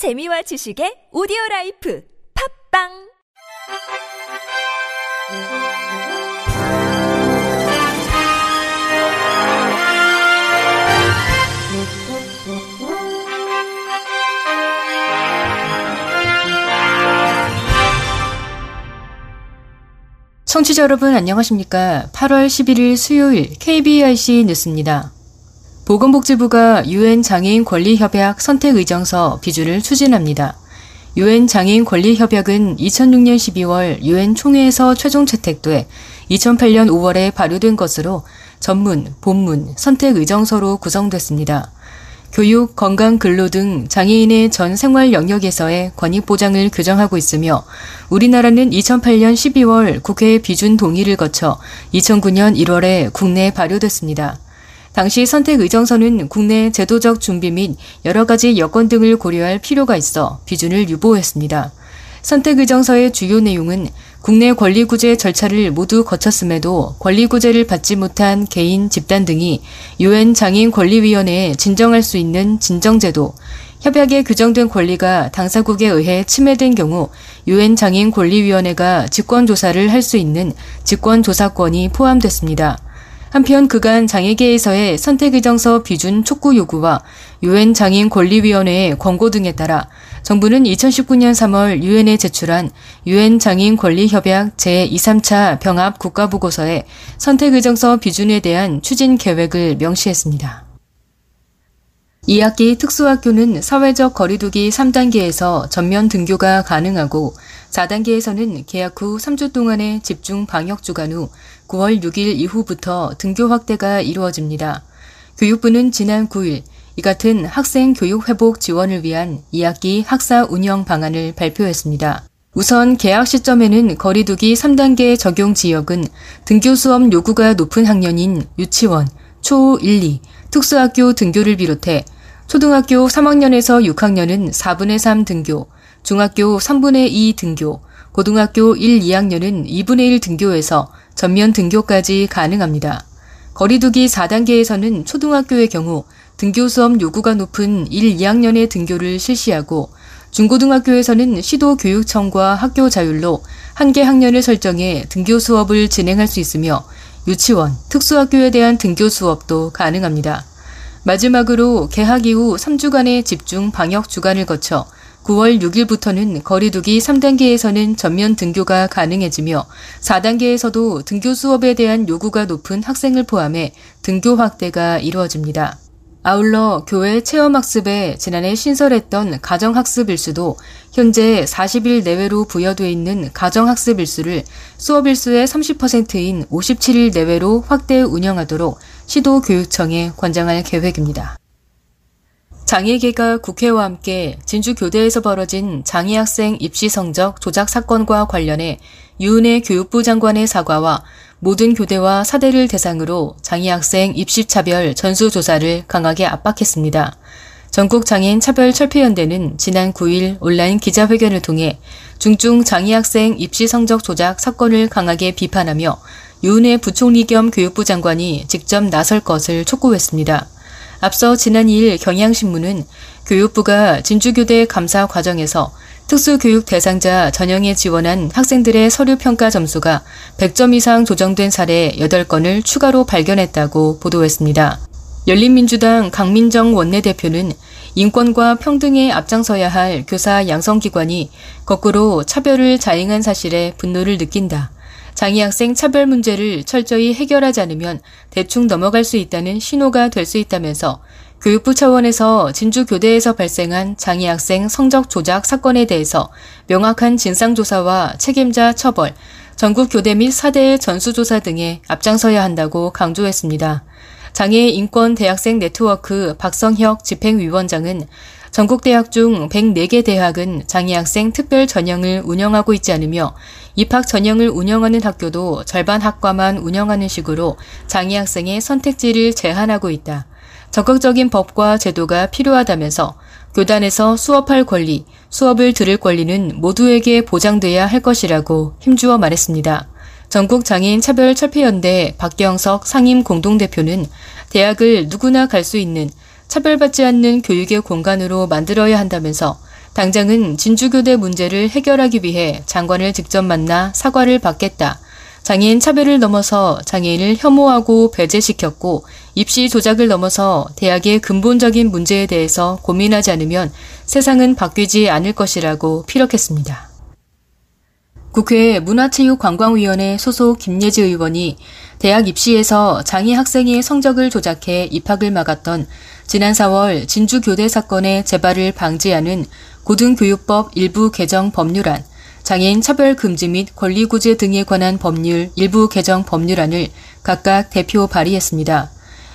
재미와 지식의 오디오 라이프 팝빵 청취자 여러분 안녕하십니까? 8월 11일 수요일 KBRC 뉴스입니다. 보건복지부가 유엔 장애인 권리 협약 선택 의정서 비주를 추진합니다. 유엔 장애인 권리 협약은 2006년 12월 유엔 총회에서 최종 채택돼 2008년 5월에 발효된 것으로 전문, 본문, 선택 의정서로 구성됐습니다. 교육, 건강, 근로 등 장애인의 전 생활 영역에서의 권익 보장을 규정하고 있으며 우리나라는 2008년 12월 국회 비준 동의를 거쳐 2009년 1월에 국내에 발효됐습니다. 당시 선택 의정서는 국내 제도적 준비 및 여러 가지 여건 등을 고려할 필요가 있어 비준을 유보했습니다. 선택 의정서의 주요 내용은 국내 권리구제 절차를 모두 거쳤음에도 권리구제를 받지 못한 개인, 집단 등이 유엔 장애인 권리위원회에 진정할 수 있는 진정제도, 협약에 규정된 권리가 당사국에 의해 침해된 경우 유엔 장애인 권리위원회가 직권조사를 할 수 있는 직권조사권이 포함됐습니다. 한편 그간 장애계에서의 선택의정서 비준 촉구 요구와 유엔 장애인 권리위원회의 권고 등에 따라 정부는 2019년 3월 유엔에 제출한 유엔 장애인 권리협약 제2, 3차 병합 국가보고서에 선택의정서 비준에 대한 추진 계획을 명시했습니다. 2학기 특수학교는 사회적 거리두기 3단계에서 전면 등교가 가능하고 4단계에서는 개학 후 3주 동안의 집중 방역 주간 후 9월 6일 이후부터 등교 확대가 이루어집니다. 교육부는 지난 9일 이 같은 학생 교육 회복 지원을 위한 2학기 학사 운영 방안을 발표했습니다. 우선 개학 시점에는 거리두기 3단계 적용 지역은 등교 수업 요구가 높은 학년인 유치원, 초 1, 2, 특수학교 등교를 비롯해 초등학교 3학년에서 6학년은 4분의 3 등교, 중학교 3분의 2 등교, 고등학교 1, 2학년은 2분의 1 등교에서 전면 등교까지 가능합니다. 거리두기 4단계에서는 초등학교의 경우 등교 수업 요구가 높은 1, 2학년의 등교를 실시하고 중고등학교에서는 시도교육청과 학교 자율로 한 개 학년을 설정해 등교 수업을 진행할 수 있으며 유치원, 특수학교에 대한 등교 수업도 가능합니다. 마지막으로 개학 이후 3주간의 집중 방역 주간을 거쳐 9월 6일부터는 거리두기 3단계에서는 전면 등교가 가능해지며 4단계에서도 등교 수업에 대한 요구가 높은 학생을 포함해 등교 확대가 이루어집니다. 아울러 교회 체험학습에 지난해 신설했던 가정학습 일수도 현재 40일 내외로 부여돼 있는 가정학습 일수를 수업 일수의 30%인 57일 내외로 확대 운영하도록 시도교육청에 권장할 계획입니다. 장애계가 국회와 함께 진주교대에서 벌어진 장애학생 입시 성적 조작 사건과 관련해 유은혜 교육부 장관의 사과와 모든 교대와 사대를 대상으로 장애학생 입시차별 전수조사를 강하게 압박했습니다. 전국장애인 차별철폐연대는 지난 9일 온라인 기자회견을 통해 중증 장애학생 입시 성적 조작 사건을 강하게 비판하며 유은혜 부총리 겸 교육부 장관이 직접 나설 것을 촉구했습니다. 앞서 지난 2일 경향신문은 교육부가 진주교대 감사 과정에서 특수교육 대상자 전형에 지원한 학생들의 서류 평가 점수가 100점 이상 조정된 사례 8건을 추가로 발견했다고 보도했습니다. 열린민주당 강민정 원내대표는 인권과 평등에 앞장서야 할 교사 양성기관이 거꾸로 차별을 자행한 사실에 분노를 느낀다. 장애학생 차별 문제를 철저히 해결하지 않으면 대충 넘어갈 수 있다는 신호가 될 수 있다면서 교육부 차원에서 진주교대에서 발생한 장애학생 성적 조작 사건에 대해서 명확한 진상조사와 책임자 처벌, 전국교대 및 사대의 전수조사 등에 앞장서야 한다고 강조했습니다. 장애 인권 대학생 네트워크 박성혁 집행위원장은 전국 대학 중 104개 대학은 장애 학생 특별 전형을 운영하고 있지 않으며 입학 전형을 운영하는 학교도 절반 학과만 운영하는 식으로 장애 학생의 선택지를 제한하고 있다. 적극적인 법과 제도가 필요하다면서 교단에서 수업할 권리, 수업을 들을 권리는 모두에게 보장돼야 할 것이라고 힘주어 말했습니다. 전국 장애인 차별 철폐연대 박경석 상임 공동대표는 대학을 누구나 갈 수 있는 차별받지 않는 교육의 공간으로 만들어야 한다면서 당장은 진주교대 문제를 해결하기 위해 장관을 직접 만나 사과를 받겠다. 장애인 차별을 넘어서 장애인을 혐오하고 배제시켰고 입시 조작을 넘어서 대학의 근본적인 문제에 대해서 고민하지 않으면 세상은 바뀌지 않을 것이라고 피력했습니다. 국회 문화체육관광위원회 소속 김예지 의원이 대학 입시에서 장애 학생의 성적을 조작해 입학을 막았던 지난 4월 진주교대 사건의 재발을 방지하는 고등교육법 일부 개정 법률안, 장애인 차별 금지 및 권리구제 등에 관한 법률 일부 개정 법률안을 각각 대표 발의했습니다.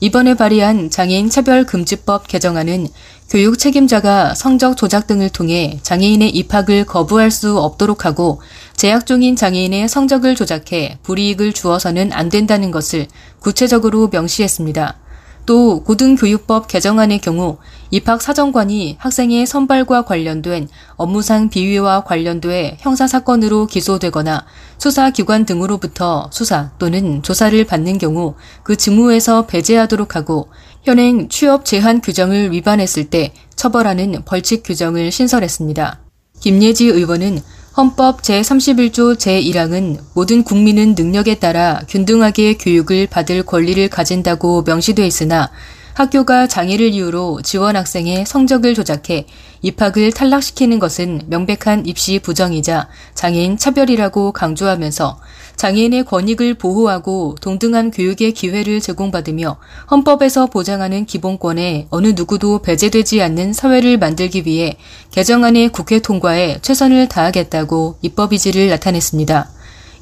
이번에 발의한 장애인 차별금지법 개정안은 교육 책임자가 성적 조작 등을 통해 장애인의 입학을 거부할 수 없도록 하고 재학 중인 장애인의 성적을 조작해 불이익을 주어서는 안 된다는 것을 구체적으로 명시했습니다. 또 고등교육법 개정안의 경우 입학 사정관이 학생의 선발과 관련된 업무상 비위와 관련돼 형사사건으로 기소되거나 수사기관 등으로부터 수사 또는 조사를 받는 경우 그 직무에서 배제하도록 하고 현행 취업 제한 규정을 위반했을 때 처벌하는 벌칙 규정을 신설했습니다. 김예지 의원은 헌법 제31조 제1항은 모든 국민은 능력에 따라 균등하게 교육을 받을 권리를 가진다고 명시돼 있으나 학교가 장애를 이유로 지원 학생의 성적을 조작해 입학을 탈락시키는 것은 명백한 입시 부정이자 장애인 차별이라고 강조하면서 장애인의 권익을 보호하고 동등한 교육의 기회를 제공받으며 헌법에서 보장하는 기본권에 어느 누구도 배제되지 않는 사회를 만들기 위해 개정안의 국회 통과에 최선을 다하겠다고 입법 의지를 나타냈습니다.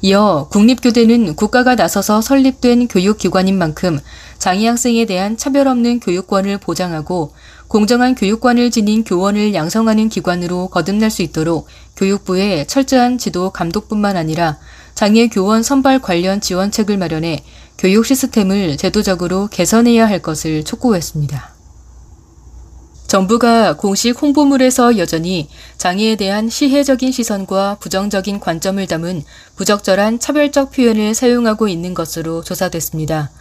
이어 국립교대는 국가가 나서서 설립된 교육기관인 만큼 장애 학생에 대한 차별 없는 교육권을 보장하고 공정한 교육관을 지닌 교원을 양성하는 기관으로 거듭날 수 있도록 교육부의 철저한 지도 감독뿐만 아니라 장애 교원 선발 관련 지원책을 마련해 교육 시스템을 제도적으로 개선해야 할 것을 촉구했습니다. 정부가 공식 홍보물에서 여전히 장애에 대한 시혜적인 시선과 부정적인 관점을 담은 부적절한 차별적 표현을 사용하고 있는 것으로 조사됐습니다.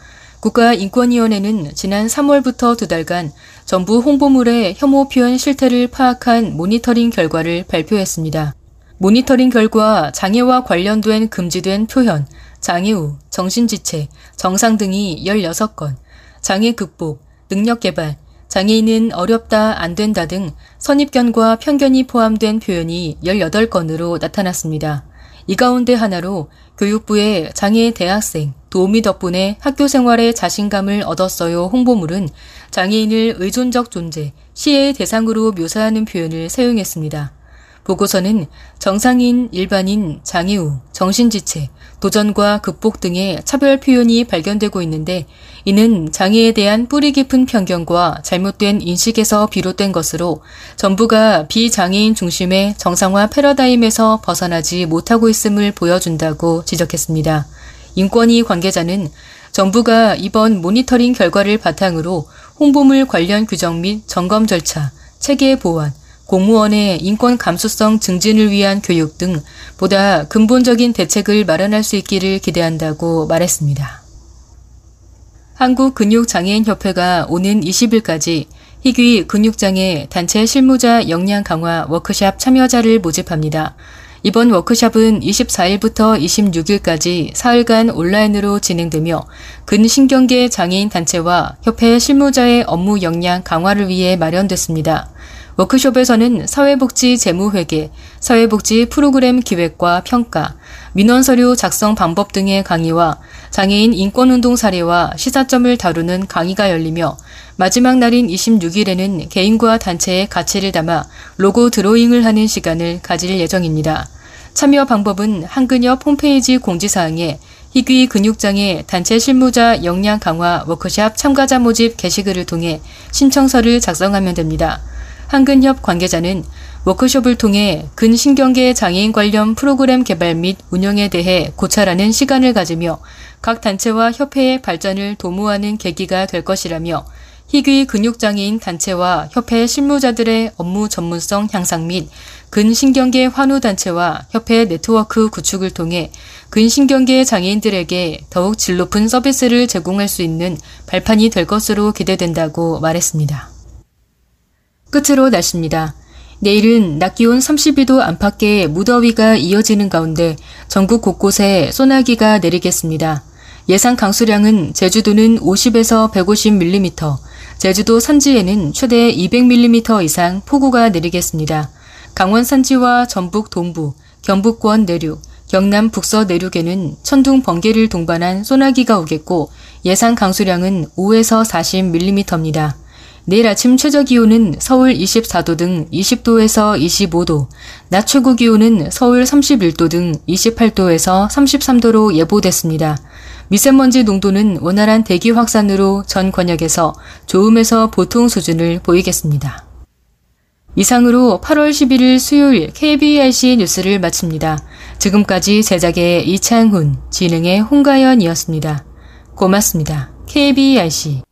국가인권위원회는 지난 3월부터 두 달간 정부 홍보물의 혐오 표현 실태를 파악한 모니터링 결과를 발표했습니다. 모니터링 결과 장애와 관련된 금지된 표현, 장애우, 정신지체, 정상 등이 16건, 장애 극복, 능력 개발, 장애인은 어렵다, 안 된다 등 선입견과 편견이 포함된 표현이 18건으로 나타났습니다. 이 가운데 하나로 교육부의 장애 대학생 도우미 덕분에 학교 생활에 자신감을 얻었어요 홍보물은 장애인을 의존적 존재, 시혜의 대상으로 묘사하는 표현을 사용했습니다. 보고서는 정상인, 일반인, 장애우, 정신지체, 도전과 극복 등의 차별 표현이 발견되고 있는데 이는 장애에 대한 뿌리 깊은 편견과 잘못된 인식에서 비롯된 것으로 정부가 비장애인 중심의 정상화 패러다임에서 벗어나지 못하고 있음을 보여준다고 지적했습니다. 인권위 관계자는 정부가 이번 모니터링 결과를 바탕으로 홍보물 관련 규정 및 점검 절차, 체계 보완, 공무원의 인권 감수성 증진을 위한 교육 등 보다 근본적인 대책을 마련할 수 있기를 기대한다고 말했습니다. 한국근육장애인협회가 오는 20일까지 희귀 근육장애 단체 실무자 역량 강화 워크샵 참여자를 모집합니다. 이번 워크샵은 24일부터 26일까지 사흘간 온라인으로 진행되며 근신경계 장애인 단체와 협회 실무자의 업무 역량 강화를 위해 마련됐습니다. 워크숍에서는 사회복지 재무회계, 사회복지 프로그램 기획과 평가, 민원서류 작성 방법 등의 강의와 장애인 인권운동 사례와 시사점을 다루는 강의가 열리며 마지막 날인 26일에는 개인과 단체의 가치를 담아 로고 드로잉을 하는 시간을 가질 예정입니다. 참여 방법은 한근협 홈페이지 공지사항에 희귀 근육장애 단체 실무자 역량 강화 워크샵 참가자 모집 게시글을 통해 신청서를 작성하면 됩니다. 한근협 관계자는 워크숍을 통해 근신경계 장애인 관련 프로그램 개발 및 운영에 대해 고찰하는 시간을 가지며 각 단체와 협회의 발전을 도모하는 계기가 될 것이라며 희귀 근육장애인 단체와 협회 실무자들의 업무 전문성 향상 및 근신경계 환우 단체와 협회 네트워크 구축을 통해 근신경계 장애인들에게 더욱 질 높은 서비스를 제공할 수 있는 발판이 될 것으로 기대된다고 말했습니다. 끝으로 날씨입니다. 내일은 낮 기온 32도 안팎의 무더위가 이어지는 가운데 전국 곳곳에 소나기가 내리겠습니다. 예상 강수량은 제주도는 50에서 150mm, 제주도 산지에는 최대 200mm 이상 폭우가 내리겠습니다. 강원 산지와 전북 동부, 경북권 내륙, 경남 북서 내륙에는 천둥 번개를 동반한 소나기가 오겠고 예상 강수량은 5에서 40mm입니다. 내일 아침 최저 기온은 서울 24도 등 20도에서 25도, 낮 최고 기온은 서울 31도 등 28도에서 33도로 예보됐습니다. 미세먼지 농도는 원활한 대기 확산으로 전 권역에서 좋음에서 보통 수준을 보이겠습니다. 이상으로 8월 11일 수요일 KBRC 뉴스를 마칩니다. 지금까지 제작의 이창훈, 진행의 홍가연이었습니다. 고맙습니다. KBRC